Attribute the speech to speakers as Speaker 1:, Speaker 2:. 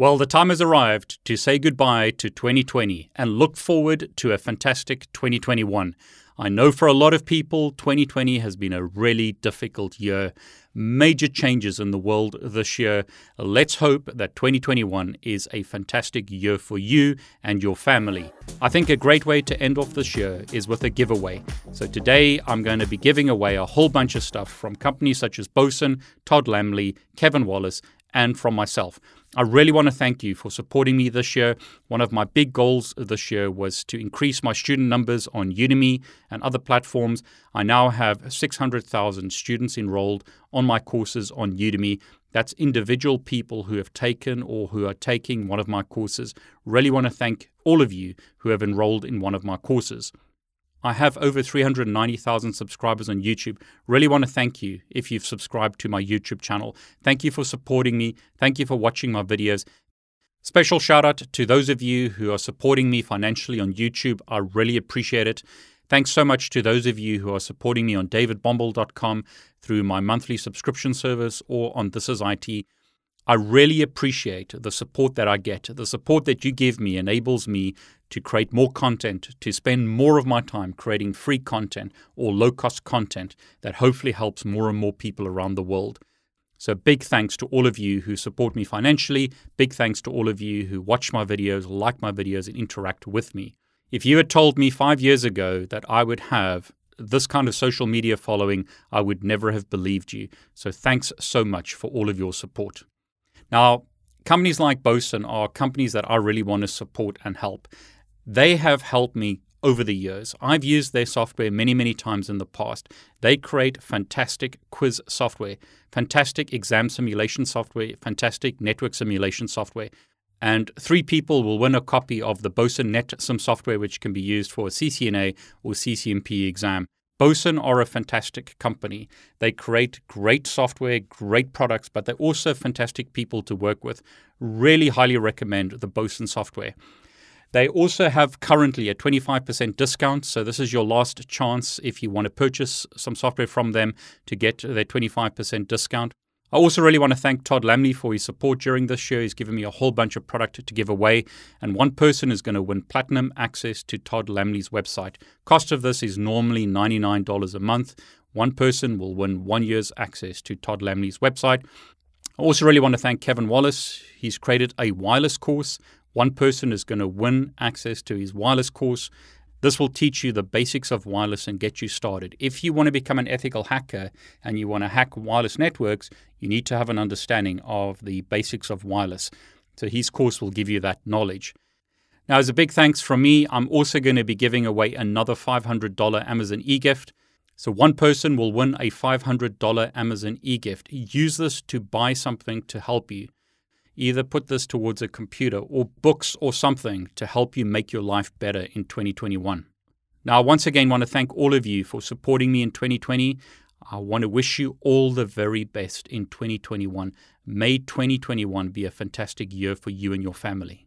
Speaker 1: Well, the time has arrived to say goodbye to 2020 and look forward to a fantastic 2021. I know for a lot of people, 2020 has been a really difficult year. Major changes in the world this year. Let's hope that 2021 is a fantastic year for you and your family. I think a great way to end off this year is with a giveaway. So today I'm going to be giving away a whole bunch of stuff from companies such as Boson, Todd Lammle, Kevin Wallace, and from myself. I really want to thank you for supporting me this year. One of my big goals this year was to increase my student numbers on Udemy and other platforms. I now have 600,000 students enrolled on my courses on Udemy. That's individual people who have taken or who are taking one of my courses. Really want to thank all of you who have enrolled in one of my courses. I have over 390,000 subscribers on YouTube. Really want to thank you if you've subscribed to my YouTube channel. Thank you for supporting me. Thank you for watching my videos. Special shout out to those of you who are supporting me financially on YouTube. I really appreciate it. Thanks so much to those of you who are supporting me on davidbombal.com through my monthly subscription service or on This Is IT. I really appreciate the support that I get. The support that you give me enables me to create more content, to spend more of my time creating free content or low cost content that hopefully helps more and more people around the world. So, big thanks to all of you who support me financially. Big thanks to all of you who watch my videos, like my videos, and interact with me. If you had told me five years ago that I would have this kind of social media following, I would never have believed you. So, thanks so much for all of your support. Now, companies like Boson are companies that I really want to support and help. They have helped me over the years. I've used their software many, many times in the past. They create fantastic quiz software, fantastic exam simulation software, fantastic network simulation software. And three people will win a copy of the Boson NetSim software, which can be used for a CCNA or CCNP exam. Boson are a fantastic company. They create great software, great products, but they're also fantastic people to work with. Really highly recommend the Boson software. They also have currently a 25% discount. So, this is your last chance if you want to purchase some software from them to get their 25% discount. I also really want to thank Todd Lammle for his support during this year. He's given me a whole bunch of product to give away, and one person is going to win platinum access to Todd Lammle's website. Cost of this is normally $99 a month. One person will win one year's access to Todd Lammle's website. I also really want to thank Kevin Wallace. He's created a wireless course. One person is going to win access to his wireless course. This will teach you the basics of wireless and get you started. If you want to become an ethical hacker and you want to hack wireless networks, you need to have an understanding of the basics of wireless. So his course will give you that knowledge. Now, as a big thanks from me, I'm also going to be giving away another $500 Amazon e-gift. So one person will win a $500 Amazon e-gift. Use this to buy something to help you. Either put this towards a computer or books or something to help you make your life better in 2021. Now, I once again want to thank all of you for supporting me in 2020. I want to wish you all the very best in 2021. May 2021 be a fantastic year for you and your family.